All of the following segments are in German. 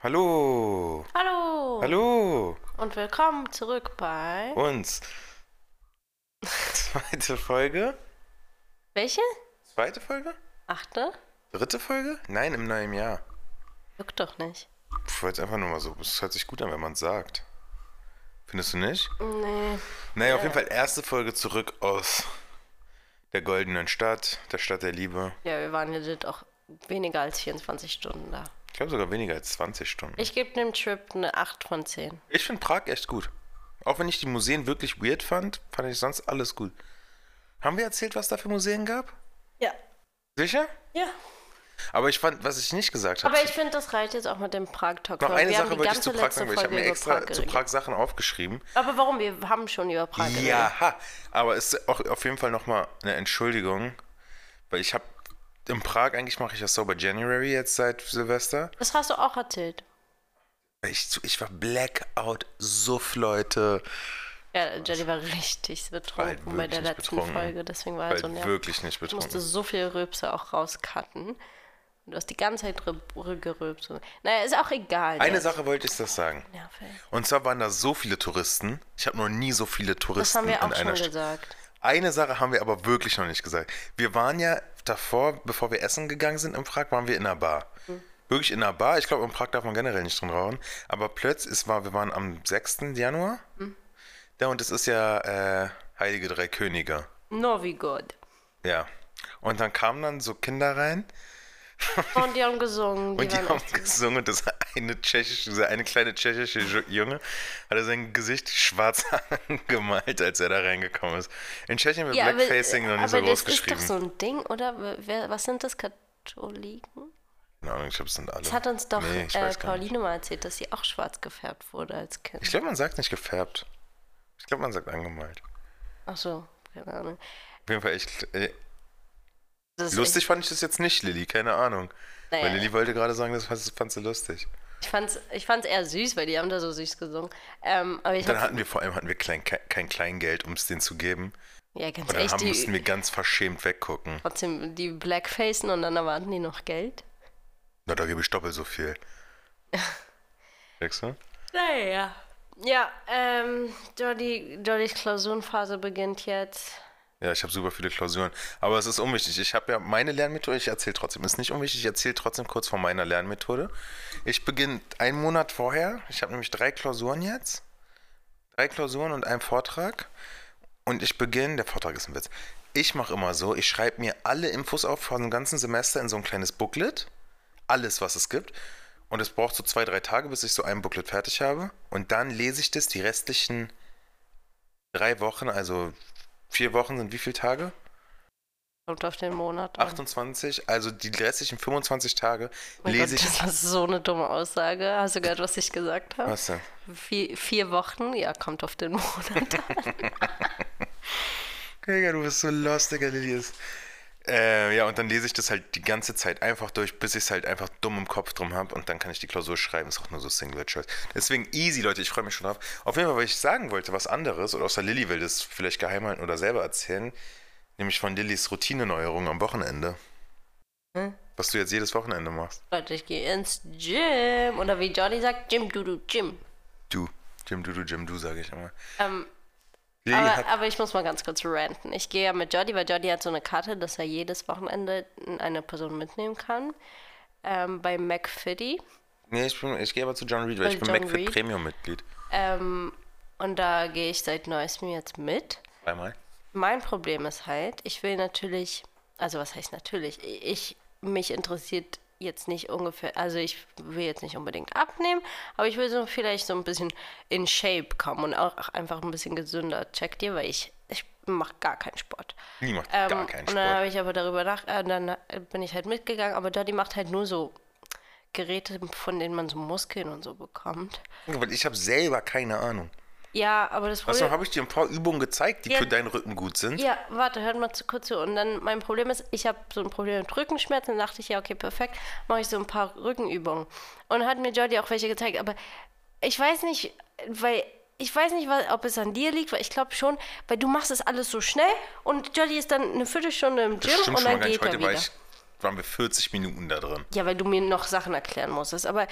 Hallo. Hallo. Hallo. Und willkommen zurück bei. Uns. Zweite Folge? Welche? Zweite Folge? Achte? Dritte Folge? Nein, im neuen Jahr. Juckt doch nicht. Ich wollte einfach nur mal so. Es hört sich gut an, wenn man es sagt. Findest du nicht? Nee. Naja, auf jeden Fall erste Folge zurück aus der goldenen Stadt, der Stadt der Liebe. Ja, wir waren legit auch weniger als 24 Stunden da. Ich glaube sogar weniger als 20 Stunden. Ich gebe dem Trip eine 8 von 10. Ich finde Prag echt gut. Auch wenn ich die Museen wirklich weird fand, fand ich sonst alles gut. Haben wir erzählt, was da für Museen gab? Ja. Sicher? Ja. Aber ich fand, was ich nicht gesagt habe. Aber ich finde, das reicht jetzt auch mit dem Prag-Talk. Noch eine wir Sache wollte ich zu Prag sagen, weil ich habe mir extra Prag zu. Prag Sachen aufgeschrieben. Aber warum? Wir haben schon über Prag geredet. Ja, ha. aber es ist auch auf jeden Fall nochmal eine Entschuldigung, weil ich habe in Prag, eigentlich mache ich das Sober January jetzt seit Silvester. Das hast du auch erzählt. Ich, ich war Blackout, Suff, Leute. Ja, Jenny war richtig betrunken Halt bei der letzten betrunken. Folge. Deswegen war er Weil so nervig. wirklich nicht Ich musste betrunken. so viel Rülpse auch rauscutten. Und du hast die ganze Zeit rü- gerülpst. Naja, ist auch egal. Eine jetzt. Sache wollte ich das sagen. Nervig. Und zwar waren da so viele Touristen. Ich habe noch nie so viele Das Touristen haben wir in auch schon einer Stadt. gesagt. Eine Sache haben wir aber wirklich noch nicht gesagt. Wir waren ja davor, bevor wir essen gegangen sind in Prag, waren wir in einer Bar. Wirklich in einer Bar. Ich glaube, in Prag darf man generell nicht drin rauchen. Aber plötzlich, es war, wir waren am 6. Januar. Da und es ist ja äh, Heilige Drei Könige. Novigod. Ja. Und dann kamen dann so Kinder rein Und die haben gesungen. Die und die haben gesungen. Und das eine tschechische, dieser eine kleine tschechische Ju- Junge hat er sein Gesicht schwarz angemalt, als er da reingekommen ist. In Tschechien wird ja, aber, Blackfacing noch nicht aber so das groß ist doch geschrieben. so ein Ding, oder? Wer, was sind das, Katholiken? Keine Ahnung, ich glaube, es sind alle. Das hat uns doch Nee, ich äh. Pauline mal erzählt, dass sie auch schwarz gefärbt wurde als Kind. Ich glaube, man sagt nicht gefärbt. Ich glaube, man sagt angemalt. Ach so, keine Ahnung. Auf jeden Fall echt. Lustig fand ich das jetzt nicht, Lilly, keine Ahnung. Naja. Weil Lilly wollte gerade sagen, das fand- fand sie lustig. Ich fand's, ich fand's eher süß, weil die haben da so süß gesungen. Ähm, aber ich Dann hatten wir vor allem hatten wir klein, kein, Kleingeld, um es denen zu geben. ja, ganz Und dann ehrlich, haben, mussten wir ganz verschämt weggucken. trotzdem die Blackfacen und dann erwarten die noch Geld. Na, da gebe ich doppelt so viel. Denkst du? Naja. Ja, ähm, Jolly, Jollys Klausurenphase beginnt jetzt. Ja, ich habe super viele Klausuren. Aber es ist unwichtig. Ich habe ja meine Lernmethode, ich erzähle trotzdem. Ist nicht unwichtig, ich erzähle trotzdem kurz von meiner Lernmethode. Ich beginne einen Monat vorher. Ich habe nämlich drei Klausuren jetzt. Drei Klausuren und einen Vortrag. Und ich beginne, der Vortrag ist ein Witz. Ich mache immer so, ich schreibe mir alle Infos auf von dem ganzen Semester in so ein kleines Booklet. Alles, was es gibt. Und es braucht so zwei, drei Tage, bis ich so ein Booklet fertig habe. Und dann lese ich das die restlichen drei Wochen, also vier Wochen sind wie viele Tage? Kommt auf den Monat. an. 28, also die restlichen 25 Tage Oh lese Gott, ich. das ist so eine dumme Aussage. Hast du gehört, was ich gesagt habe? Was denn? Vier, vier Wochen, ja, kommt auf den Monat an. Digga, du bist so lost, Digga, Lilius. Äh, ja, und dann lese ich das halt die ganze Zeit einfach durch, bis ich es halt einfach dumm im Kopf drum habe und dann kann ich die Klausur schreiben. Ist auch nur so Single Choice. Deswegen easy, Leute, ich freue mich schon drauf. Auf jeden Fall, weil ich sagen wollte, was anderes, oder außer Lilly will das vielleicht geheim halten oder selber erzählen, nämlich von Lillys Routineneuerung am Wochenende. Hm? Was du jetzt jedes Wochenende machst. Leute, ich gehe ins Gym. Oder wie Johnny sagt, Gym, du, du, Gym. Du. Jim, du, du, Jim, du, sage ich immer. Ähm, aber, aber ich muss mal ganz kurz ranten. Ich gehe ja mit Jody, weil Jody hat so eine Karte, dass er jedes Wochenende eine Person mitnehmen kann. Ähm, bei McFitty. Nee, ich, bin- ich gehe aber zu John Reed, weil ich bin John McFit Reed? Premium-Mitglied. Ähm, und da gehe ich seit neuestem jetzt mit. Zweimal. Mein Problem ist halt, ich will natürlich, also was heißt natürlich, ich, mich interessiert jetzt nicht ungefähr, also ich will jetzt nicht unbedingt abnehmen, aber ich will so vielleicht so ein bisschen in Shape kommen und auch einfach ein bisschen gesünder. Checkt ihr, weil ich, ich mache gar keinen Sport. Die macht Ähm, gar keinen Und dann habe Sport. ich aber darüber nach, äh, dann bin ich halt mitgegangen, aber Dottie macht halt nur so Geräte, von denen man so Muskeln und so bekommt. Weil ich habe selber keine Ahnung. Ja, aber das Also Problem... habe ich dir ein paar Übungen gezeigt, die Ja. für deinen Rücken gut sind. Ja, warte, hört mal zu kurz zu. Und dann mein Problem ist, ich habe so ein Problem mit Rückenschmerzen. Dann dachte ich, ja, okay, perfekt, mache ich so ein paar Rückenübungen. Und hat mir Jody auch welche gezeigt. Aber ich weiß nicht, weil ich weiß nicht, ob es an dir liegt, weil ich glaube schon, weil du machst das alles so schnell und Jody ist dann eine Viertelstunde im Gym und dann geht er Heute war wieder. ich, waren wir 40 Minuten da drin. Ja, weil du mir noch Sachen erklären musstest. Aber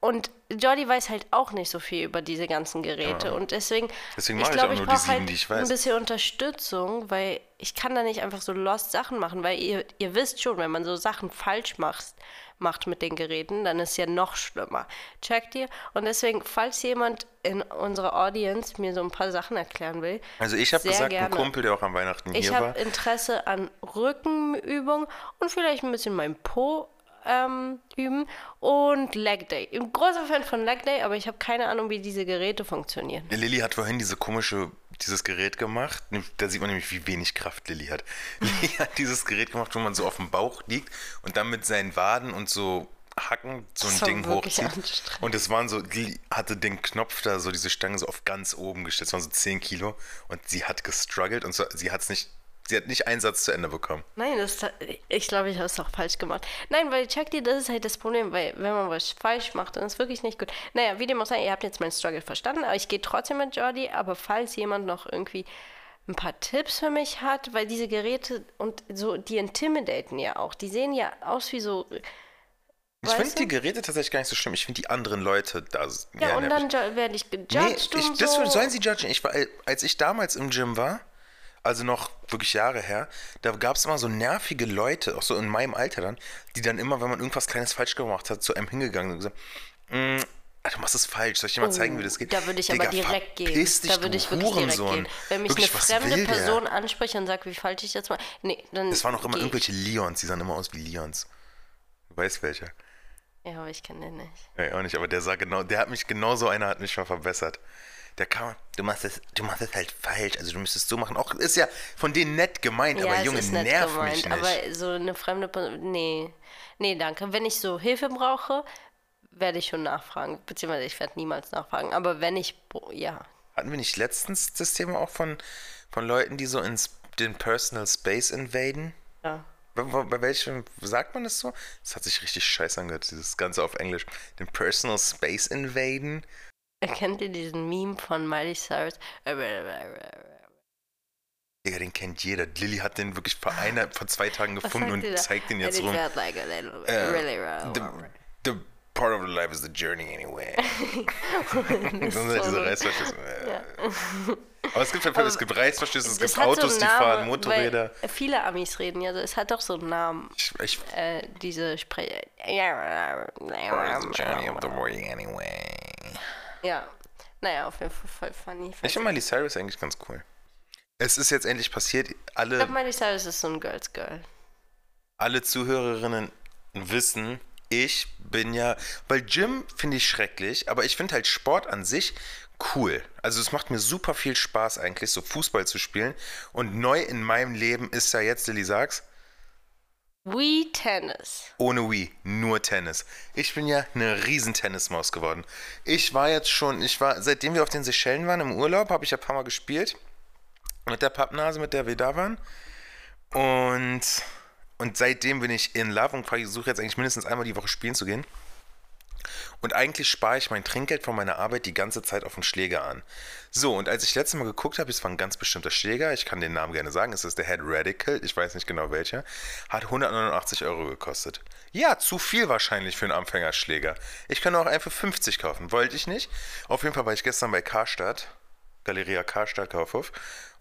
und Jordi weiß halt auch nicht so viel über diese ganzen Geräte. Und deswegen, Deswegen ich ich glaube, ich nur die brauche sieben, halt die ich weiß. ein bisschen Unterstützung, weil ich kann da nicht einfach so lost Sachen machen, weil ihr, ihr wisst schon, wenn man so Sachen falsch macht, macht mit den Geräten, dann ist ja noch schlimmer. Checkt ihr? Und deswegen, falls jemand in unserer Audience mir so ein paar Sachen erklären will, Also ich habe gesagt, gerne. ein Kumpel, der auch an Weihnachten ich hier war. habe Interesse an Rückenübungen und vielleicht ein bisschen mein Po ähm, üben und Leg Day. Ich bin ein großer Fan von Leg Day, aber ich habe keine Ahnung, wie diese Geräte funktionieren. Lilly hat vorhin diese komische, dieses Gerät gemacht. Da sieht man nämlich, wie wenig Kraft Lilly hat. Lilly hat dieses Gerät gemacht, wo man so auf dem Bauch liegt und dann mit seinen Waden und so Hacken so ein Das war Ding hochzieht. Und es waren so, die hatte den Knopf da, so diese Stange so auf ganz oben gestellt. Das waren so 10 Kilo. Und sie hat gestruggelt und so, sie hat es nicht, sie hat nicht einen Satz zu Ende bekommen. Nein, das, ich glaube, ich habe es doch falsch gemacht. Nein, weil check dir, das ist halt das Problem, weil wenn man was falsch macht, dann ist es wirklich nicht gut. Naja, wie dem auch sei, ihr habt jetzt meinen Struggle verstanden, aber ich gehe trotzdem mit Jordi, aber falls jemand noch irgendwie ein paar Tipps für mich hat, weil diese Geräte und so, die intimidaten ja auch. Die sehen ja aus wie so. Ich finde die Geräte tatsächlich gar nicht so schlimm. Ich finde die anderen Leute da Ja, eher und dann werde ich Nee, gejudged ich, und das so. sollen sie judgen. Ich war, als ich damals im Gym war, also noch wirklich Jahre her, da gab es immer so nervige Leute, auch so in meinem Alter dann, die dann immer, wenn man irgendwas Kleines falsch gemacht hat, zu einem hingegangen und gesagt, "Mm, ah, du machst es falsch, soll ich dir mal zeigen, wie das geht? Oh, Da würde ich Digga, aber direkt gehen. dich, Da würde ich wirklich direkt gehen. Wenn mich Wirklich, eine fremde will der? Person anspricht und sagt, wie falsch ich jetzt mal. Nee, dann. Das waren auch immer ich. irgendwelche Leons, die sahen immer aus wie Leons. Du weißt welcher. Ja, aber ich kenne den nicht. Ja, auch nicht, aber der sah genau, der hat mich, genau so einer hat mich schon verbessert. Der kam, du machst es, du machst es halt falsch, also du müsstest so machen. Auch ist ja von denen nett gemeint, aber ja, Junge, ist nett nerv gemeint, mich nicht. aber so eine fremde Person, nee, nee, danke. Wenn ich so Hilfe brauche, werde ich schon nachfragen, beziehungsweise ich werde niemals nachfragen, aber wenn ich, ja, Hatten wir nicht letztens das Thema auch von, von Leuten, die so ins den Personal Space invaden? ja. Bei, bei bei welchem, sagt man das so? Das hat sich richtig scheiße angehört, dieses Ganze auf Englisch. Den Personal Space invaden? Kennt ihr diesen Meme von Miley Cyrus? Digga, den kennt jeder. Lilly hat den wirklich vor, einer, vor zwei Tagen gefunden und zeigt den jetzt rum. felt like a little, Äh, really the, the part of the life is the journey anyway. sind halt diese Reißverschlüsse. Aber es gibt, halt- es gibt Reißverschlüsse, es Das gibt hat so Autos, einen die Namen, fahren Motorräder. Viele Amis reden ja so, es hat doch so einen Namen, Ich, ich, äh, diese Sprecher. Journey of the way anyway. Ja, naja, auf jeden Fall voll funny. Ich finde Miley Cyrus eigentlich ganz cool. Es ist jetzt endlich passiert. Ich Alle, glaube, Miley Cyrus ist so ein Girls Girl. alle Zuhörerinnen wissen, ich bin ja, weil Gym finde ich schrecklich, aber ich finde halt Sport an sich cool. Also es macht mir super viel Spaß eigentlich, so Fußball zu spielen. Und neu in meinem Leben ist ja jetzt, Lilly sag's, Wii Tennis. ohne Wii, nur Tennis. Ich bin ja eine riesen Tennismaus geworden. Ich war jetzt schon, ich war, seitdem wir auf den Seychellen waren im Urlaub, habe ich ja ein paar Mal gespielt. Mit der Pappnase, mit der wir da waren. Und, und seitdem bin ich in Love und versuche jetzt eigentlich mindestens einmal die Woche spielen zu gehen. Und eigentlich spare ich mein Trinkgeld von meiner Arbeit die ganze Zeit auf den Schläger an. So, und als ich letztes Mal geguckt habe, es war ein ganz bestimmter Schläger, ich kann den Namen gerne sagen, es ist der Head Radical, ich weiß nicht genau welcher, hat 189 Euro gekostet. Ja, zu viel wahrscheinlich für einen Anfängerschläger. Ich kann auch einen für 50 kaufen, wollte ich nicht. Auf jeden Fall war ich gestern bei Karstadt, Galeria Karstadt Kaufhof,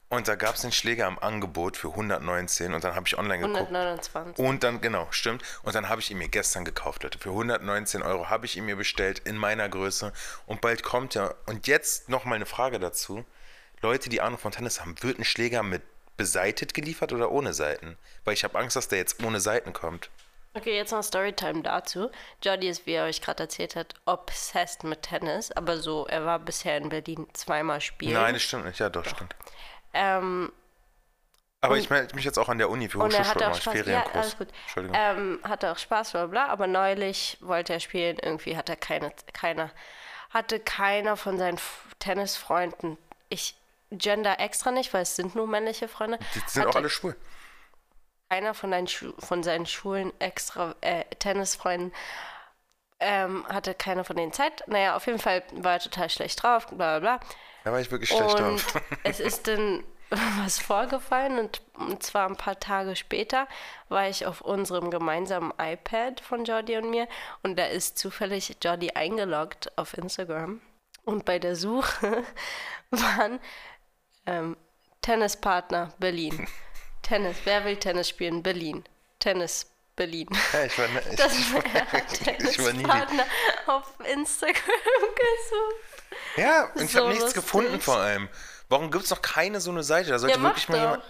und da gab es den Schläger am Angebot für 119 und dann habe ich online geguckt. 129. Und dann, genau, stimmt. Und dann habe ich ihn mir gestern gekauft, Leute. Für 119 Euro habe ich ihn mir bestellt in meiner Größe. Und bald kommt er. Und jetzt nochmal eine Frage dazu. Leute, die Ahnung von Tennis haben, wird ein Schläger mit beseitet geliefert oder ohne Seiten? Weil ich habe Angst, dass der jetzt ohne Seiten kommt. Okay, jetzt noch Storytime dazu. Jordi ist, wie er euch gerade erzählt hat, obsessed mit Tennis, aber so, er war bisher in Berlin zweimal spielen. Nein, das stimmt nicht. Ja, doch, stimmt. Ähm, Aber ich melde mich jetzt auch an der Uni für er hatte ich Spaß. Ja, Ferienkurs. alles gut. Entschuldigung. Ähm, hatte auch Spaß, bla bla, aber neulich wollte er spielen, irgendwie hat er keine, keine, hatte keiner von seinen Tennisfreunden, ich gender extra nicht, weil es sind nur männliche Freunde, die sind auch hatte alle schwul. keiner von, deinen Schu von seinen Schulen extra äh, Tennisfreunden ähm, hatte keiner von denen Zeit. Naja, auf jeden Fall war er total schlecht drauf, bla bla bla. Da war ich wirklich schlecht Und drauf. es ist dann was vorgefallen und, und zwar ein paar Tage später war ich auf unserem gemeinsamen iPad von Jordi und mir und da ist zufällig Jordi eingeloggt auf Instagram und bei der Suche waren ähm, Tennispartner Berlin. Tennis, wer will Tennis spielen? Berlin. Tennis Berlin. Ja, ich war, ne, ich, Das war ich war nie. Auf Instagram gesucht. Ja, und ich So habe nichts gefunden vor allem. Warum gibt es noch keine so eine Seite? Da sollte Ja, wirklich mal jemand.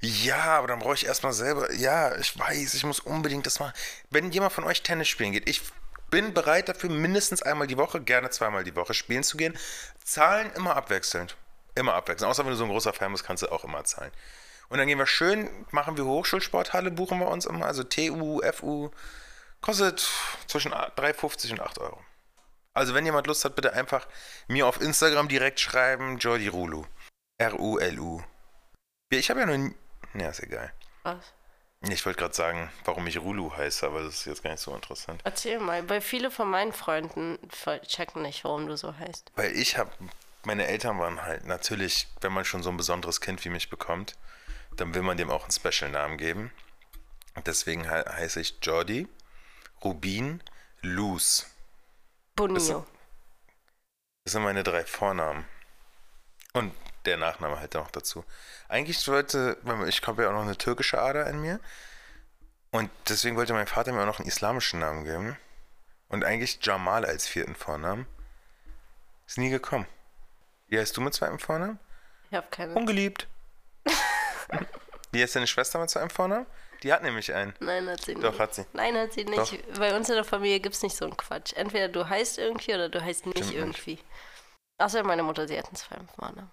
Ja, aber dann brauche ich erstmal selber. Ja, ich weiß, ich muss unbedingt das machen. Wenn jemand von euch Tennis spielen geht, ich bin bereit dafür, mindestens einmal die Woche, gerne zweimal die Woche spielen zu gehen. Zahlen immer abwechselnd. Immer abwechselnd. Außer wenn du so ein großer Fan bist, kannst du auch immer zahlen. Und dann gehen wir schön, machen wir Hochschulsporthalle, buchen wir uns immer. Also TU, FU. Kostet zwischen 3,50 und 8 Euro. Also wenn jemand Lust hat, bitte einfach mir auf Instagram direkt schreiben, Jordi Rulu. R-U-L-U. Ja, ich habe ja noch nie... Ja, ist egal. Was? Ich wollte gerade sagen, warum ich Rulu heiße, aber das ist jetzt gar nicht so interessant. Erzähl mal, weil viele von meinen Freunden checken nicht, warum du so heißt. Weil ich habe... Meine Eltern waren halt natürlich, wenn man schon so ein besonderes Kind wie mich bekommt, dann will man dem auch einen Special-Namen geben. Deswegen he heiße ich Jordi Rubin Luz. Bonio. Das sind meine drei Vornamen. Und der Nachname halt noch dazu. Eigentlich sollte, weil ich habe ja auch noch eine türkische Ader in mir. Und deswegen wollte mein Vater mir auch noch einen islamischen Namen geben. Und eigentlich Jamal als vierten Vornamen. Ist nie gekommen. Wie heißt du mit zweitem Vornamen? Ich habe keine. Ungeliebt. Wie heißt deine Schwester mit zweitem Vornamen? Die hat nämlich einen. Nein, hat sie nicht. Doch, hat sie. Nein, hat sie nicht. Doch. Bei uns in der Familie gibt es nicht so einen Quatsch. Entweder du heißt irgendwie oder du heißt nicht Stimmt nicht. irgendwie. Außer meine Mutter, sie hat einen zweiten Vornamen.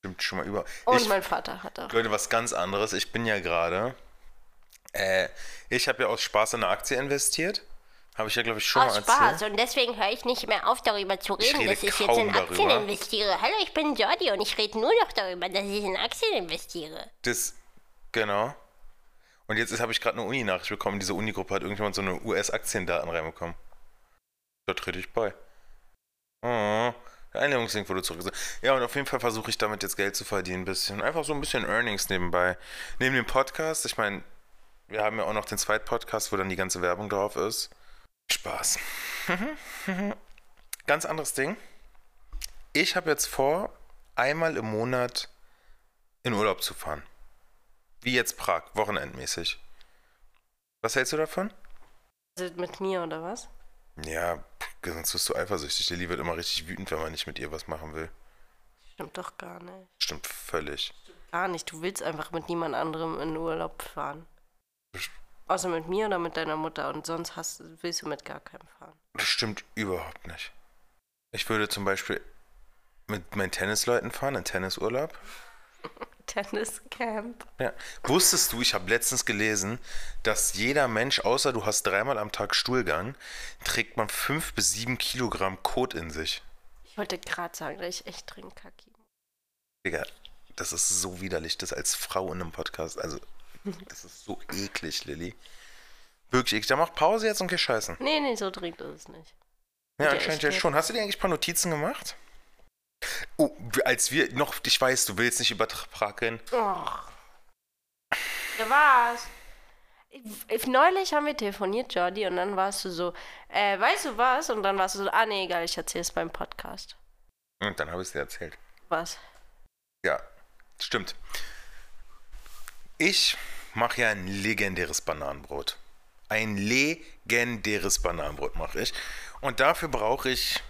Stimmt schon mal über. Und ich, mein Vater hat auch. Leute, was ganz anderes. Ich bin ja gerade. Äh, ich habe ja aus Spaß in eine Aktie investiert. Habe ich ja, glaube ich, schon Aus mal Spaß. erzählt. Und deswegen höre ich nicht mehr auf, darüber zu reden, rede dass ich jetzt in Aktien darüber. investiere. Hallo, ich bin Jordi und ich rede nur noch darüber, dass ich in Aktien investiere. Das, genau. Und jetzt habe ich gerade eine Uni-Nachricht bekommen. Diese Uni-Gruppe hat irgendjemand so eine US-Aktiendaten reinbekommen. Da trete ich bei. Oh, der Einladungslink wurde zurückgesetzt. Ja, und auf jeden Fall versuche ich damit jetzt Geld zu verdienen, ein bisschen. Einfach so ein bisschen Earnings nebenbei. Neben dem Podcast, ich meine, wir haben ja auch noch den zweiten Podcast, wo dann die ganze Werbung drauf ist. Spaß. Ganz anderes Ding. Ich habe jetzt vor, einmal im Monat in Urlaub zu fahren. Wie jetzt Prag, wochenendmäßig. Was hältst du davon? Also mit mir oder was? Ja, sonst wirst du eifersüchtig. Lilly wird immer richtig wütend, wenn man nicht mit ihr was machen will. Stimmt doch gar nicht. Stimmt völlig. Gar nicht. Du willst einfach mit niemand anderem in Urlaub fahren. Außer mit mir oder mit deiner Mutter. Und sonst hast, willst du mit gar keinem fahren. Das stimmt überhaupt nicht. Ich würde zum Beispiel mit meinen Tennisleuten fahren, in Tennisurlaub. Tenniscamp. Ja. Wusstest du, ich habe letztens gelesen, dass jeder Mensch, außer du hast dreimal am Tag Stuhlgang, trägt man fünf bis sieben Kilogramm Kot in sich. Ich wollte gerade sagen, dass ich echt trinke Kaki. Digga, das ist so widerlich, das als Frau in einem Podcast. Also, das ist so eklig, Lilly. Wirklich eklig. Dann mach Pause jetzt und geh scheißen. Nee, nee, so trinkt ist es nicht. Ja, anscheinend ja schon. Hast du dir eigentlich ein paar Notizen gemacht? Oh, als wir noch, ich weiß, du willst nicht übertragen. Och. Ja, was? Ich- Neulich haben wir telefoniert, Jordi, und dann warst du so, äh, weißt du was? Und dann warst du so, ah, nee, egal, ich erzähl's beim Podcast. Und dann habe ich es dir erzählt. Was? Ja, stimmt. Ich mache ja ein legendäres Bananenbrot. Ein legendäres Bananenbrot mache ich. Und dafür brauche ich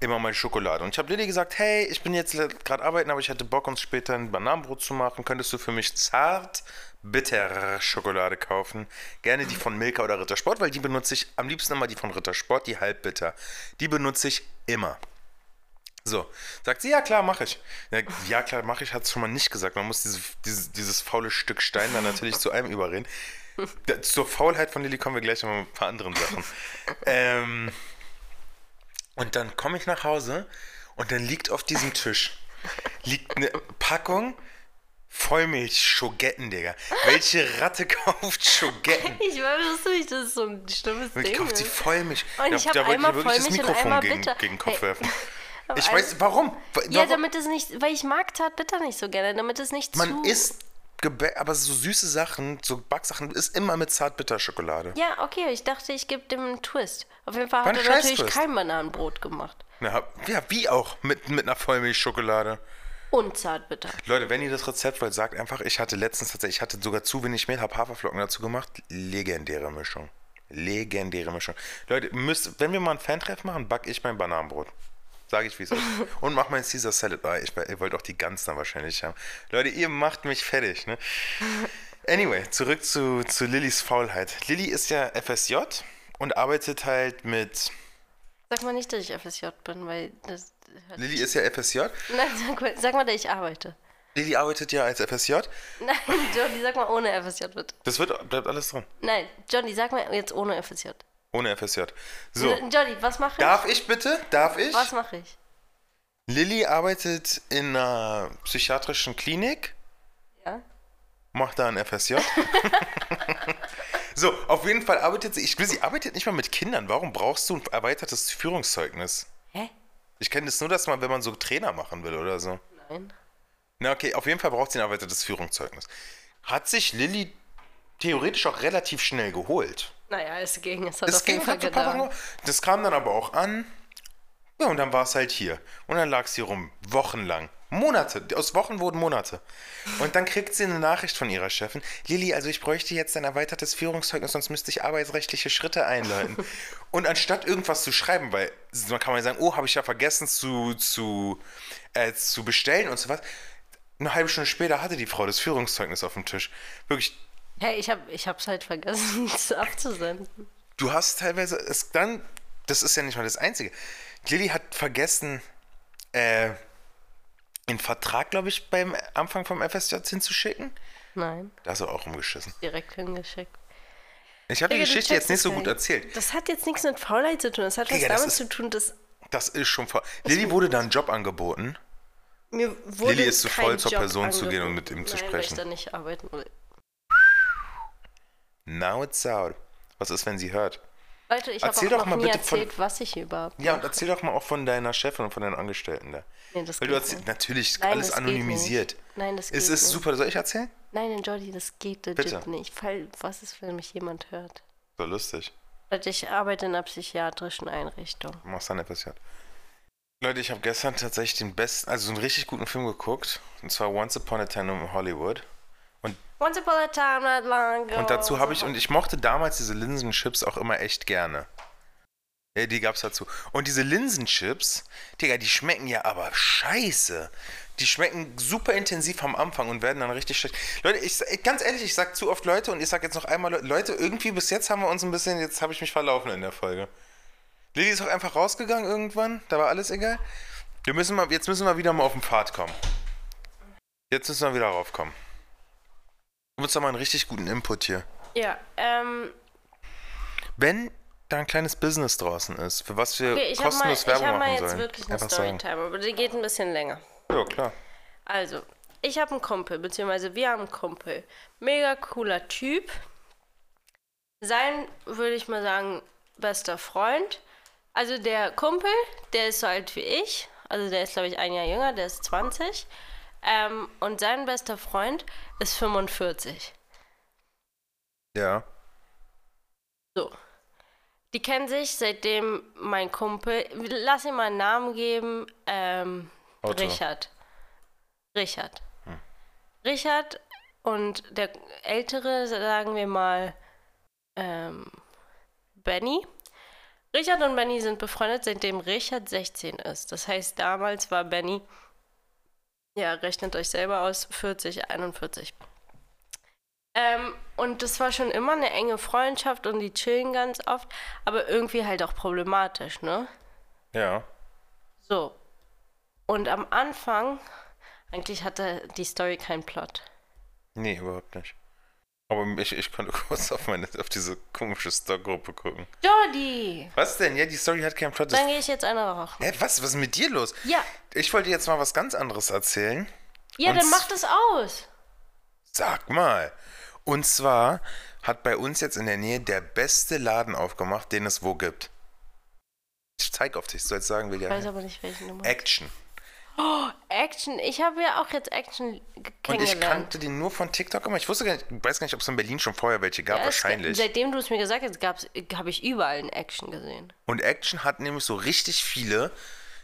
immer mal Schokolade. Und ich habe Lilly gesagt, hey, ich bin jetzt gerade arbeiten, aber ich hätte Bock, uns später ein Bananenbrot zu machen. Könntest du für mich zart bittere Schokolade kaufen? Gerne die von Milka oder Rittersport, weil die benutze ich am liebsten immer die von Rittersport, die halbbitter. Die benutze ich immer. So, sagt sie, ja klar, mache ich. Ja, ja klar, mache ich, hat es schon mal nicht gesagt. Man muss diese, dieses, dieses faule Stück Stein dann natürlich zu einem überreden. Zur Faulheit von Lilly kommen wir gleich noch mit ein paar anderen Sachen. ähm, und dann komme ich nach Hause und dann liegt auf diesem Tisch liegt eine Packung Vollmilch-Schogetten, Digga. Welche Ratte kauft Schogetten? Ich weiß nicht, das ist so ein schlimmes Ich Ding. kauft die ist. Vollmilch. Und Da, ich hab da wollte ich wirklich das Mikrofon gegen, gegen den Kopf Hey. werfen. Ich weiß, warum? Ja, warum? damit es nicht, weil ich mag Zartbitter nicht so gerne, damit es nicht Man zu... isst Gebäck, aber so süße Sachen, so Backsachen, ist immer mit Zartbitterschokolade. Ja, okay, ich dachte, ich gebe dem einen Twist. Auf jeden Fall hat er natürlich kein Bananenbrot gemacht. Ja, ja, wie auch mit, mit einer Vollmilchschokolade. Und Zartbitter. Leute, wenn ihr das Rezept wollt, sagt einfach, ich hatte letztens tatsächlich, ich hatte sogar zu wenig Mehl, habe Haferflocken dazu gemacht. Legendäre Mischung. Legendäre Mischung. Leute, müsst, wenn wir mal ein Fan-Treff machen, back ich mein Bananenbrot. Sage ich, wie es ist. Und mach mein Caesar Salad. Ah, ich, ihr wollt auch die Gans dann wahrscheinlich haben. Leute, ihr macht mich fertig, ne? Anyway, zurück zu, zu Lillys Faulheit. Lilly ist ja FSJ und arbeitet halt mit. Sag mal nicht, dass ich FSJ bin, weil das... Lilly ist ja FSJ. Nein, sag mal, sag mal, dass ich arbeite. Lilly arbeitet ja als FSJ. Nein, Johnny, sag mal ohne FSJ bitte. Das wird, bleibt alles drin. Nein, Johnny, sag mal jetzt ohne FSJ. Ohne FSJ. So. Johnny, was mache ich? Darf ich bitte? Darf ich? Was mache ich? Lilly arbeitet in einer psychiatrischen Klinik, Ja? macht da ein FSJ. so, auf jeden Fall arbeitet sie. Ich will, sie arbeitet nicht mal mit Kindern. Warum brauchst du ein erweitertes Führungszeugnis? Hä? Ich kenne das nur, dass man, wenn man so Trainer machen will oder so. Nein. Na, okay, auf jeden Fall braucht sie ein erweitertes Führungszeugnis. Hat sich Lilly theoretisch auch relativ schnell geholt. Naja, es ging. Es hat Es auf jeden ging Fall ein paar gedauert. Das kam dann aber auch an. Ja, und dann war es halt hier. Und dann lag sie rum. Wochenlang. Monate. Aus Wochen wurden Monate. Und dann kriegt sie eine Nachricht von ihrer Chefin. Lilly, also ich bräuchte jetzt ein erweitertes Führungszeugnis, sonst müsste ich arbeitsrechtliche Schritte einleiten. und anstatt irgendwas zu schreiben, weil man kann mal sagen, oh, habe ich ja vergessen zu, zu, äh, zu bestellen und so was. Eine halbe Stunde später hatte die Frau das Führungszeugnis auf dem Tisch. Wirklich, Hey, ich, hab, ich hab's halt vergessen, es abzusenden. du hast teilweise es dann, das ist ja nicht mal das Einzige. Lilly hat vergessen, äh, den Vertrag, glaube ich, beim Anfang vom FSJ hinzuschicken. Nein, Da hast du auch rumgeschissen. direkt hingeschickt. Ich habe die Geschichte jetzt nicht so gut erzählt. Das hat jetzt nichts mit Faulheit zu tun. Das hat was Digga, damit ist- zu tun, dass Das ist schon vor. Lilly wurde da ein Job angeboten. mir wurde Lilly ist zu kein voll, zur Job Person zu gehen und angeboten. mit ihm zu Nein, sprechen. Weil ich da nicht arbeiten will. Now it's out. Was ist, wenn sie hört? Leute, ich habe Erzähl auch doch noch mal nie bitte von- erzählt, was ich überhaupt Ja, und erzähl doch mal auch von deiner Chefin und von deinen Angestellten da. Nee, das Weil du geht erzähl, nicht. natürlich Nein, alles das geht anonymisiert. nicht. Nein, das Es geht ist nicht. super. Soll ich erzählen? Nein, Jordi, das geht legit Bitte. nicht. Fall, was ist, wenn mich jemand hört? So lustig. Leute, ich arbeite in einer psychiatrischen Einrichtung. Du machst dann FSJ. Leute, ich habe gestern tatsächlich den besten, also einen richtig guten Film geguckt. Und zwar Once Upon a Time in Hollywood. Once upon a time not long ago. Und dazu habe ich, und ich mochte damals diese Linsenchips auch immer echt gerne. Ja, die gab's dazu. Und diese Linsenchips, Digga, die schmecken ja aber scheiße. Die schmecken super intensiv am Anfang und werden dann richtig schlecht. Leute, ich ganz ehrlich, ich sag zu oft Leute und ich sag jetzt noch einmal, Le- Leute, irgendwie bis jetzt haben wir uns ein bisschen, jetzt habe ich mich verlaufen in der Folge. Lilly ist auch einfach rausgegangen irgendwann, da war alles egal. Wir müssen mal, jetzt müssen wir wieder mal auf den Pfad kommen. Jetzt müssen wir wieder raufkommen. Du musst doch mal einen richtig guten Input hier. Ja, ähm, Wenn da ein kleines Business draußen ist, für was wir okay, ich habe mal, kostenlos ich Werbung hab mal machen jetzt sollen. wirklich eine. Storytime, aber die geht ein bisschen länger. Ja, klar. Also, ich habe einen Kumpel, beziehungsweise wir haben einen Kumpel. Mega cooler Typ. Sein, würde ich mal sagen, bester Freund. Also der Kumpel, der ist so alt wie ich. Also der ist, glaube ich, ein Jahr jünger, der ist 20. Ähm, und sein bester Freund ist 45. Ja. So. Die kennen sich, seitdem mein Kumpel, lass ihm mal einen Namen geben, ähm, Auto. Richard. Richard. Richard und der ältere, sagen wir mal, ähm, Benny. Richard und Benny sind befreundet, seitdem Richard 16 ist. Das heißt, damals war Benny, ja, rechnet euch selber aus, 40, 41. Ähm, und das war schon immer eine enge Freundschaft und die chillen ganz oft, aber irgendwie halt auch problematisch, ne? Ja. So. Und am Anfang, eigentlich hatte die Story keinen Plot. Nee, überhaupt nicht. Aber ich, ich konnte kurz auf, meine, auf diese komische Stockgruppe gucken. Jordi! Was denn? Ja, die Story hat keinen Plot. Dann gehe ich jetzt eine rauchen. Hä, was? Was ist mit dir los? Ja. Ich wollte jetzt mal was ganz anderes erzählen. Ja, Und dann mach das aus. Sag mal. Und zwar hat bei uns jetzt in der Nähe der beste Laden aufgemacht, den es wo gibt. Ich zeig auf dich, soll ich sagen, will Ich weiß ja. aber nicht, welche Nummer. Action. Action. Ich habe ja auch jetzt Action ge- Und ich kennengelernt. kannte den nur von TikTok immer. Ich wusste gar nicht, weiß gar nicht, ob es in Berlin schon vorher welche gab, Ja, es- wahrscheinlich. Seitdem du es mir gesagt hast, habe ich überall ein Action gesehen. Und Action hat nämlich so richtig viele.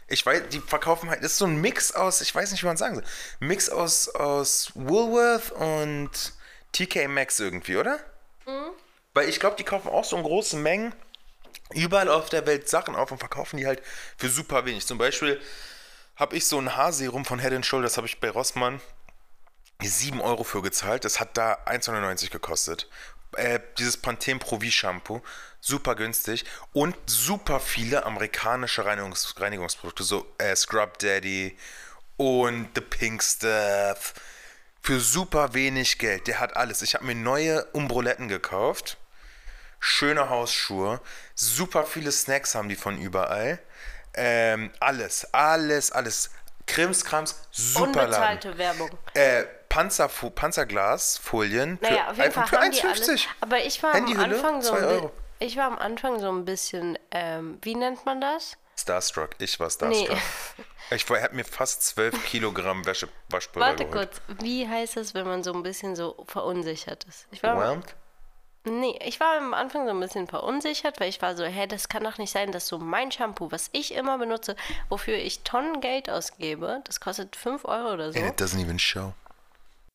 Ich weiß, die verkaufen halt, das ist so ein Mix aus, ich weiß nicht, wie man sagen soll. Mix aus, aus Woolworth und TK Maxx irgendwie, oder? Weil ich glaube, die kaufen auch so in großen Mengen überall auf der Welt Sachen auf und verkaufen die halt für super wenig. Zum Beispiel habe ich so ein Haarserum von Head Shoulders, habe ich bei Rossmann 7 Euro für gezahlt. Das hat da 1,99 gekostet. Äh, dieses Pantene Pro V Shampoo, super günstig und super viele amerikanische Reinigungs Reinigungsprodukte, so äh, Scrub Daddy und The Pink Stuff. Für super wenig Geld. Der hat alles. Ich habe mir neue Umbroletten gekauft. Schöne Hausschuhe. Super viele Snacks haben die von überall. Ähm, alles, alles, alles. Krimskrams, super. Unbezahlte Werbung. Äh, Panzerfu Panzerglasfolien für Naja, auf jeden Fall für haben die alles. 1,50. Aber ich war am Anfang so ein. Ich war am Anfang so ein bisschen, ähm, wie nennt man das? Starstruck, ich war Nee. Starstruck. Ich habe mir fast 12 Kilogramm Wäsche, Waschpulver Warte geholt. kurz, wie heißt es, wenn man so ein bisschen so verunsichert ist? Ich war, Overwhelmed? Nee, ich war am Anfang so ein bisschen verunsichert, weil ich war so, hä, das kann doch nicht sein, dass so mein Shampoo, was ich immer benutze, wofür ich Tonnen Geld ausgebe, das kostet 5 Euro oder so, And it doesn't even show.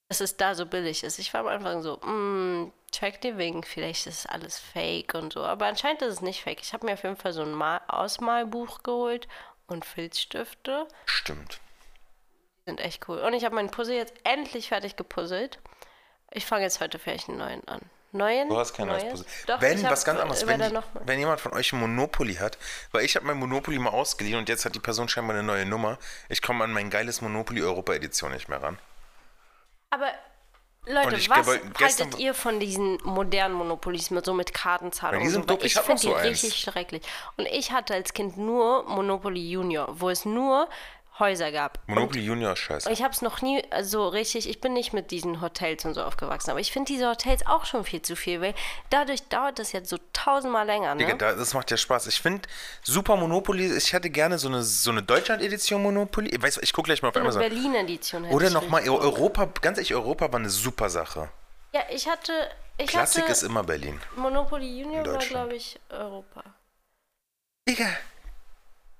dass es da so billig ist. Ich war am Anfang so, mm, check die Wing, vielleicht ist alles fake und so. Aber anscheinend ist es nicht fake. Ich habe mir auf jeden Fall so ein Mal Ausmalbuch geholt und Filzstifte. Stimmt. Die sind echt cool. Und ich habe meinen Puzzle jetzt endlich fertig gepuzzelt. Ich fange jetzt heute vielleicht einen neuen an. Neuen? Du hast kein neues Neues? Puzzle. Doch, wenn, was ganz anderes, äh, wenn, die- wenn jemand von euch ein Monopoly hat, weil ich habe mein Monopoly mal ausgeliehen und jetzt hat die Person scheinbar eine neue Nummer. Ich komme an mein geiles Monopoly Europa Edition nicht mehr ran. Aber Leute, was haltet ihr von diesen modernen Monopolies mit so mit Kartenzahlung? Ja, so? Ich Ich finde auch die so eins. richtig schrecklich. Und ich hatte als Kind nur Monopoly Junior, wo es nur Häuser gab. Monopoly Junior ist scheiße. Ich habe es noch nie so richtig, ich bin nicht mit diesen Hotels und so aufgewachsen, aber ich finde diese Hotels auch schon viel zu viel, weil dadurch dauert das jetzt so tausendmal länger, ne? Digga, da, das macht ja Spaß. Ich finde Super Monopoly, ich hätte gerne so eine, so eine Deutschland-Edition Monopoly. Ich weiß, ich gucke gleich mal auf eine Amazon. Berlin-Edition hätte Oder nochmal. Europa, ganz ehrlich, Europa war eine super Sache. Ja, ich hatte, ich Klassik hatte ist immer Berlin. Monopoly Junior war, glaube ich, Europa. Digga,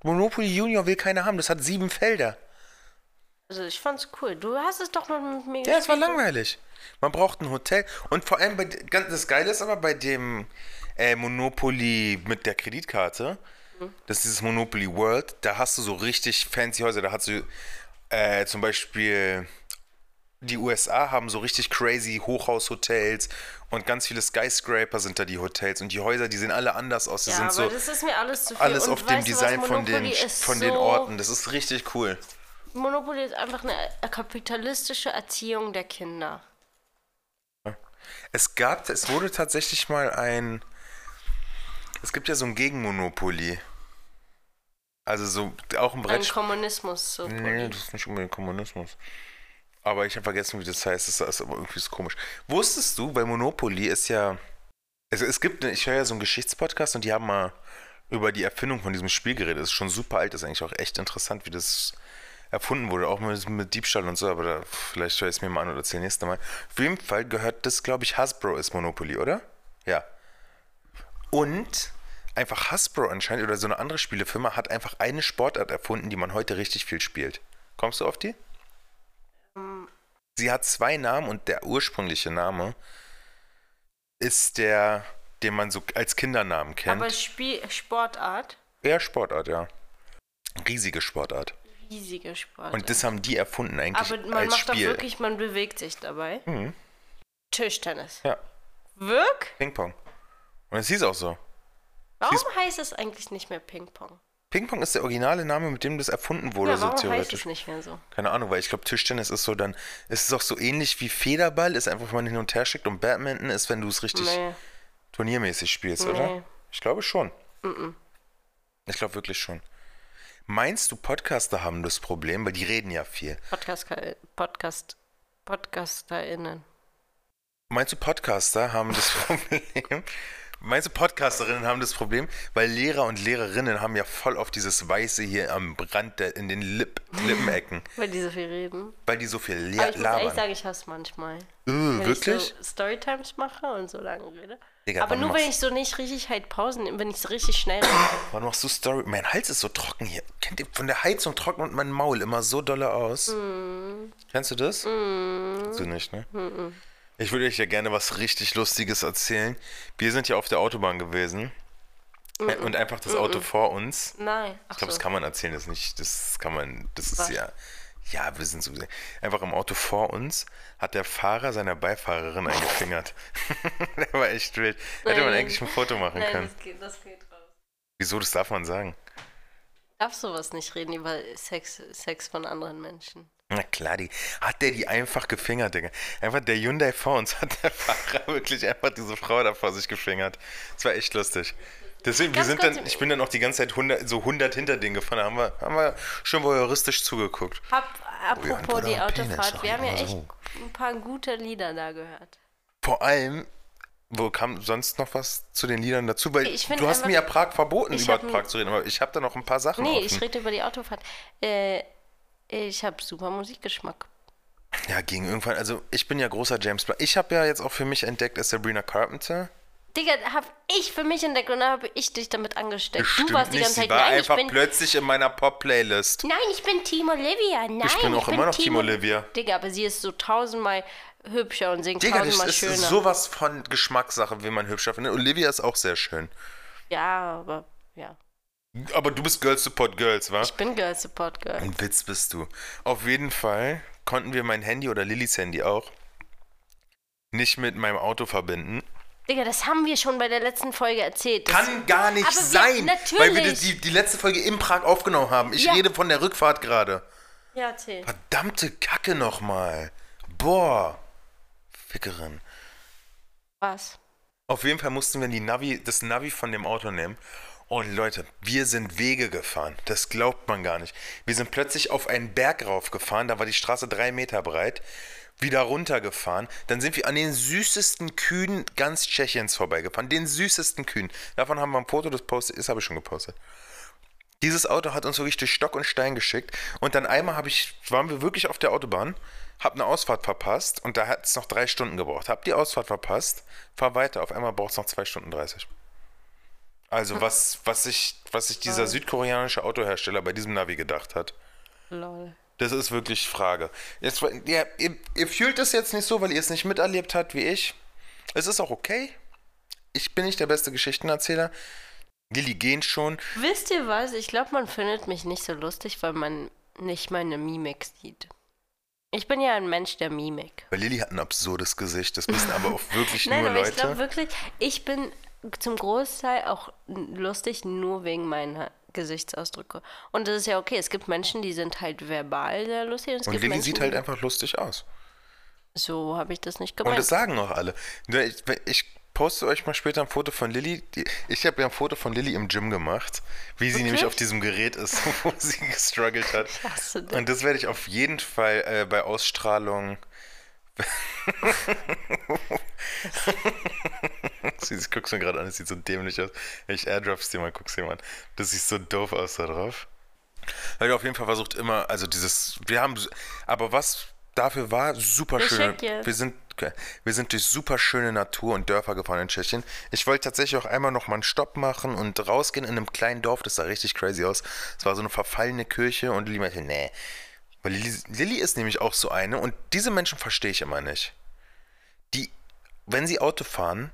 Monopoly Junior will keiner haben, das hat sieben Felder. Also ich fand's cool. Du hast es doch mit mir Ja, es war langweilig. Man braucht ein Hotel. Und vor allem, bei, das Geile ist aber bei dem äh, Monopoly mit der Kreditkarte, das ist dieses Monopoly World, da hast du so richtig fancy Häuser. Da hast du äh, zum Beispiel die USA haben so richtig crazy Hochhaushotels und ganz viele Skyscraper sind da die Hotels und die Häuser, die sehen alle anders aus. Die Ja, sind aber so das ist mir alles zu viel. alles Und auf dem Design von, den, von den so- Orten. Das ist richtig cool. Monopoly ist einfach eine kapitalistische Erziehung der Kinder. Es gab, es wurde tatsächlich mal ein. Es gibt ja so ein Gegenmonopoly. Also so auch ein Ein Brett. Kommunismus. So Nee, das ist nicht unbedingt Kommunismus. Aber ich habe vergessen, wie das heißt. Das ist aber irgendwie so komisch. Wusstest du, bei Monopoly ist ja. Also es gibt, ich höre ja so einen Geschichtspodcast und die haben mal über die Erfindung von diesem Spiel geredet. Das ist schon super alt, das ist eigentlich auch echt interessant, wie das erfunden wurde, auch mit, mit Diebstahl und so, aber da, vielleicht höre ich es mir mal an oder erzähle nächstes Mal. Auf jeden Fall gehört das, glaube ich, Hasbro ist Monopoly, oder? Ja. Und einfach Hasbro anscheinend oder so eine andere Spielefirma hat einfach eine Sportart erfunden, die man heute richtig viel spielt. Kommst du auf die? Sie hat zwei Namen und der ursprüngliche Name ist der, den man so als Kindernamen kennt. Aber Spiel Sportart, Eher Sportart, ja. Riesige Sportart. riesige Sportart. Und das haben die erfunden eigentlich Aber man als macht doch Spiel. wirklich, man bewegt sich dabei. Mhm. Tischtennis. Ja, Wirk? Ping-Pong. Und es hieß auch so. Warum Siehst- heißt es eigentlich nicht mehr Ping-Pong? Ping-Pong ist der originale Name, mit dem das erfunden wurde, Ja, so warum heißt theoretisch. es nicht mehr so? Keine Ahnung, weil ich glaube, Tischtennis ist so dann, ist es auch so ähnlich wie Federball, ist einfach, wenn man hin und her schickt und Badminton ist, wenn du es richtig Nee. turniermäßig spielst, Nee. oder? Ich glaube schon. Ich glaube wirklich schon. Meinst du, Podcaster haben das Problem? Weil die reden ja viel. Podcast, Podcast, PodcasterInnen. Meinst du, Podcaster haben das Problem, meinst du, Podcasterinnen haben das Problem? Weil Lehrer und Lehrerinnen haben ja voll auf dieses Weiße hier am Rand der, in den Lip, Lippenecken. Weil die so viel reden. Weil die so viel Aber le ich muss ehrlich labern. sagen, ich hasse manchmal. Äh, Wenn wirklich? ich so Storytimes mache und so lange rede. Digga, Aber nur wenn ich so nicht richtig halt Pausen, wenn ich so richtig schnell rede. Wann machst du Story? Mein Hals ist so trocken hier. Kennt ihr, von der Heizung trocknet mein Maul immer so dolle aus. Mm. Kennst du das? Kennst du nicht, ne? Ich würde euch ja gerne was richtig Lustiges erzählen. Wir sind ja auf der Autobahn gewesen. Äh, Und einfach das Auto vor uns. Nein. Ach Ich glaube, so. das kann man erzählen, das nicht, das kann man, das ist Was? ja, ja, wir sind so, einfach im Auto vor uns hat der Fahrer seiner Beifahrerin eingefingert. der war echt wild. Hätte man Nein. eigentlich ein Foto machen Nein, können. das geht, das geht raus. Wieso, das darf man sagen. Darf sowas nicht reden über Sex, Sex von anderen Menschen. Na klar, die, hat der die einfach gefingert, Digga. Einfach der Hyundai vor uns hat der Fahrer wirklich einfach diese Frau da vor sich gefingert. Das war echt lustig. Deswegen, wir sind dann, ich bin dann auch die ganze Zeit 100, so 100 hinter denen gefahren, da haben wir, haben wir schon voyeuristisch zugeguckt. Hab, Oh ja, apropos die toller Penis, Autofahrt, wir haben ja echt so. ein paar gute Lieder da gehört. Vor allem, wo kam sonst noch was zu den Liedern dazu? Weil du hast mir ja Prag verboten, über Prag zu reden, aber ich habe da noch ein paar Sachen Nee, offen. ich rede über die Autofahrt. Äh, ich habe super Musikgeschmack. Ja, ging irgendwann, also ich bin ja großer James Blunt. Ich habe ja jetzt auch für mich entdeckt, dass Sabrina Carpenter. Digga, hab ich für mich entdeckt und dann habe ich dich damit angesteckt. du warst die nicht, ganze sie Zeit, war nein, ich einfach bin, plötzlich in meiner Pop-Playlist. Nein, ich bin Team Olivia. Nein, Ich bin auch immer noch Team Olivia. Digga, aber sie ist so tausendmal hübscher und singt Digga, das tausendmal ist schöner. sowas von Geschmackssache, wie man hübscher findet. Olivia ist auch sehr schön. Ja, aber ja. Aber du bist Girls Support Girls, wa? Ich bin Girl Support Girl. Ein Witz bist du. Auf jeden Fall konnten wir mein Handy oder Lillys Handy auch nicht mit meinem Auto verbinden. Digga, das haben wir schon bei der letzten Folge erzählt. Das, Kann gar nicht Aber wir- sein, weil wir die, die, letzte Folge in Prag aufgenommen haben. Ich Ja. rede von der Rückfahrt gerade. ja, erzähl. Verdammte Kacke nochmal. Boah. Fickerin. Was? Auf jeden Fall mussten wir die Navi, das Navi von dem Auto nehmen. Und Leute, wir sind Wege gefahren. Das glaubt man gar nicht. Wir sind plötzlich auf einen Berg raufgefahren. Da war die Straße drei Meter breit. Wieder runtergefahren. Dann sind wir an den süßesten Kühen ganz Tschechiens vorbeigefahren. Den süßesten Kühen. Davon haben wir ein Foto, das postet, das habe ich schon gepostet. Dieses Auto hat uns wirklich durch Stock und Stein geschickt. Und dann einmal habe ich, waren wir wirklich auf der Autobahn, hab eine Ausfahrt verpasst und da hat es noch drei Stunden gebraucht. Hab die Ausfahrt verpasst, fahr weiter, auf einmal braucht es noch zwei Stunden 30. Also was, was sich, was sich dieser südkoreanische Autohersteller bei diesem Navi gedacht hat. Lol. Das ist wirklich Frage. Jetzt, ja, ihr, ihr fühlt es jetzt nicht so, weil ihr es nicht miterlebt habt wie ich. Es ist auch okay. Ich bin nicht der beste Geschichtenerzähler. Lilly gehen schon. Wisst ihr was? Ich glaube, man findet mich nicht so lustig, weil man nicht meine Mimik sieht. Ich bin ja ein Mensch der Mimik. Weil Lilly hat ein absurdes Gesicht. Das wissen aber auch wirklich Nein, nur aber ich Leute. glaube wirklich, ich bin zum Großteil auch lustig nur wegen meiner Gesichtsausdrücke. Und das ist ja okay. Es gibt Menschen, die sind halt verbal sehr lustig. Und, es und gibt Lilly Menschen, sieht halt einfach lustig aus. So habe ich das nicht Und gemeint. das sagen auch alle. Ich, ich poste euch mal später ein Foto von Lilly. Ich habe ja ein Foto von Lilly im Gym gemacht, wie sie nämlich auf diesem Gerät ist, wo sie gestruggelt hat. Und das werde ich auf jeden Fall äh, bei Ausstrahlung. Sie- Ich guck's mir gerade an, es sieht so dämlich aus. Ich airdrops dir mal, guck's dir mal an. Das sieht so doof aus da drauf. Weil auf jeden Fall versucht immer, also dieses, wir haben, aber was dafür war, super jetzt. wir sind, wir sind durch super schöne Natur und Dörfer gefahren in Tschechien. Ich wollte tatsächlich auch einmal noch mal einen Stopp machen und rausgehen in einem kleinen Dorf, das sah richtig crazy aus. Es war so eine verfallene Kirche und Lilly meinte, nee. Weil Lilly ist nämlich auch so eine und diese Menschen verstehe ich immer nicht. Die, wenn sie Auto fahren,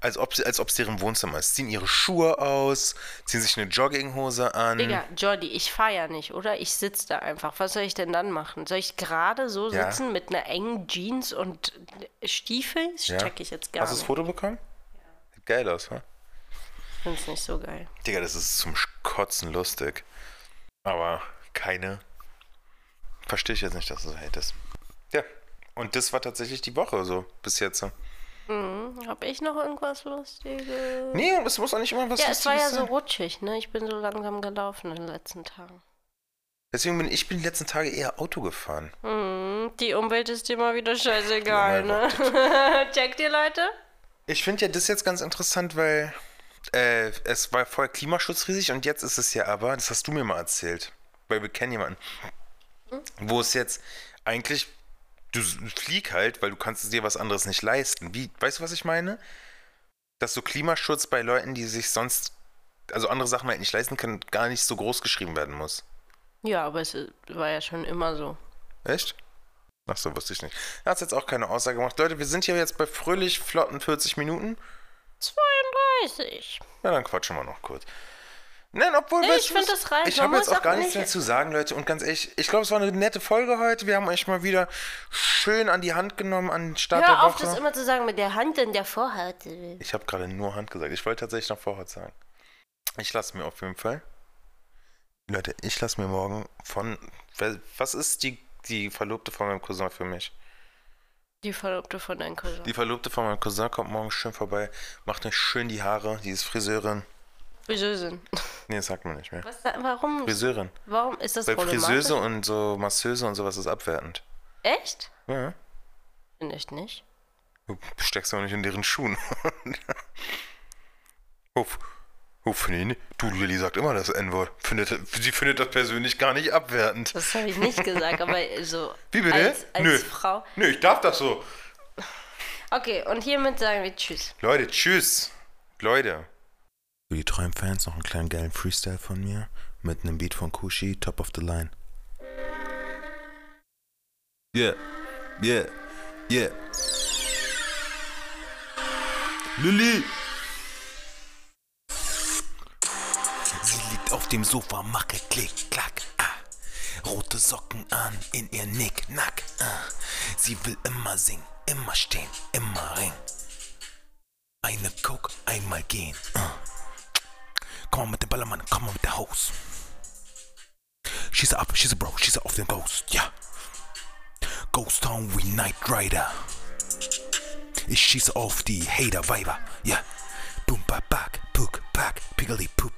als ob sie, als ob es deren Wohnzimmer ist, ziehen ihre Schuhe aus, ziehen sich eine Jogginghose an. Digga, Jordi, ich fahre ja nicht, oder? Ich sitze da einfach. Was soll ich denn dann machen? Soll ich gerade so Ja. sitzen mit einer engen Jeans und Stiefel? Das Ja. check ich jetzt gar Hast du das nicht. Foto bekommen? Sieht geil aus, finde es nicht so geil. Digga, das ist zum Kotzen lustig. Aber keine. Verstehe ich jetzt nicht, dass du so hatest. Ja. Und das war tatsächlich die Woche so bis jetzt. Hab ich noch irgendwas Lustiges? Nee, es muss auch nicht immer was Ja, es war ja Lustiges so sein. rutschig, ne? Ich bin so langsam gelaufen in den letzten Tagen. Deswegen bin ich bin die letzten Tage eher Auto gefahren. Hm, die Umwelt ist dir mal wieder scheißegal, Ja, ne? Checkt ihr, Leute? Ich finde ja das jetzt ganz interessant, weil äh, es war vorher klimaschutzriesig und jetzt ist es ja aber, das hast du mir mal erzählt, weil wir kennen jemanden, wo es jetzt eigentlich, du flieg halt, weil du kannst dir was anderes nicht leisten. Wie, weißt du, was ich meine? Dass so Klimaschutz bei Leuten, die sich sonst, also andere Sachen halt nicht leisten können, gar nicht so groß geschrieben werden muss. Ja, aber es war ja schon immer so. Echt? Ach so, wusste ich nicht. Er hat jetzt auch keine Aussage gemacht. Leute, wir sind hier jetzt bei fröhlich flotten 40 Minuten. 32. Ja, dann quatschen wir noch kurz. Nein, obwohl, Nee, ich du find was? das reicht. Ich habe jetzt auch gar nichts nicht- mehr zu sagen, Leute. Und ganz ehrlich, ich glaube, es war eine nette Folge heute. Wir haben euch mal wieder schön an die Hand genommen an den Start Hör der auf, Woche. das immer zu sagen mit der Hand in der Vorhaut. Ich habe gerade nur Hand gesagt. Ich wollte tatsächlich noch Vorhaut sagen. Ich lasse mir auf jeden Fall. Leute, ich lasse mir morgen von. Was ist die, die Verlobte von meinem Cousin für mich? Die Verlobte von deinem Cousin. Die Verlobte von meinem Cousin kommt morgen schön vorbei, macht euch schön die Haare. Die ist Friseurin. Friseurin. Nee, das sagt man nicht mehr. Was, warum? Friseurin. Warum ist das Weil? Friseuse und so Masseuse und sowas ist abwertend. Echt? Ja. Finde ich nicht. Du steckst doch nicht in deren Schuhen. Uff. Uff, nee, nee. Du, Lilly sagt immer das N-Wort. Sie findet das persönlich gar nicht abwertend. Das habe ich nicht gesagt, aber so Wie bitte? als, als Nö. Frau. Nö, ich darf das so. Okay, und hiermit sagen wir Tschüss. Leute, tschüss. Leute. Für die treuen Fans noch einen kleinen geilen Freestyle von mir. Mit einem Beat von Kushi, Top of the Line. Yeah, yeah, yeah. Lilly! Sie liegt auf dem Sofa, mache Klick, Klack, ah. Rote Socken an in ihr Nick, Nack, ah. Sie will immer singen, immer stehen, immer ringen. Eine Coke, einmal gehen, ah. Come on with the bella man, come on with the hoes. She's up, she's a bro, she's a off the ghost, yeah. Ghost town, we night rider. She's off the hater viber, yeah. Boom, ba, back, pook, back, piggly, poo, poo.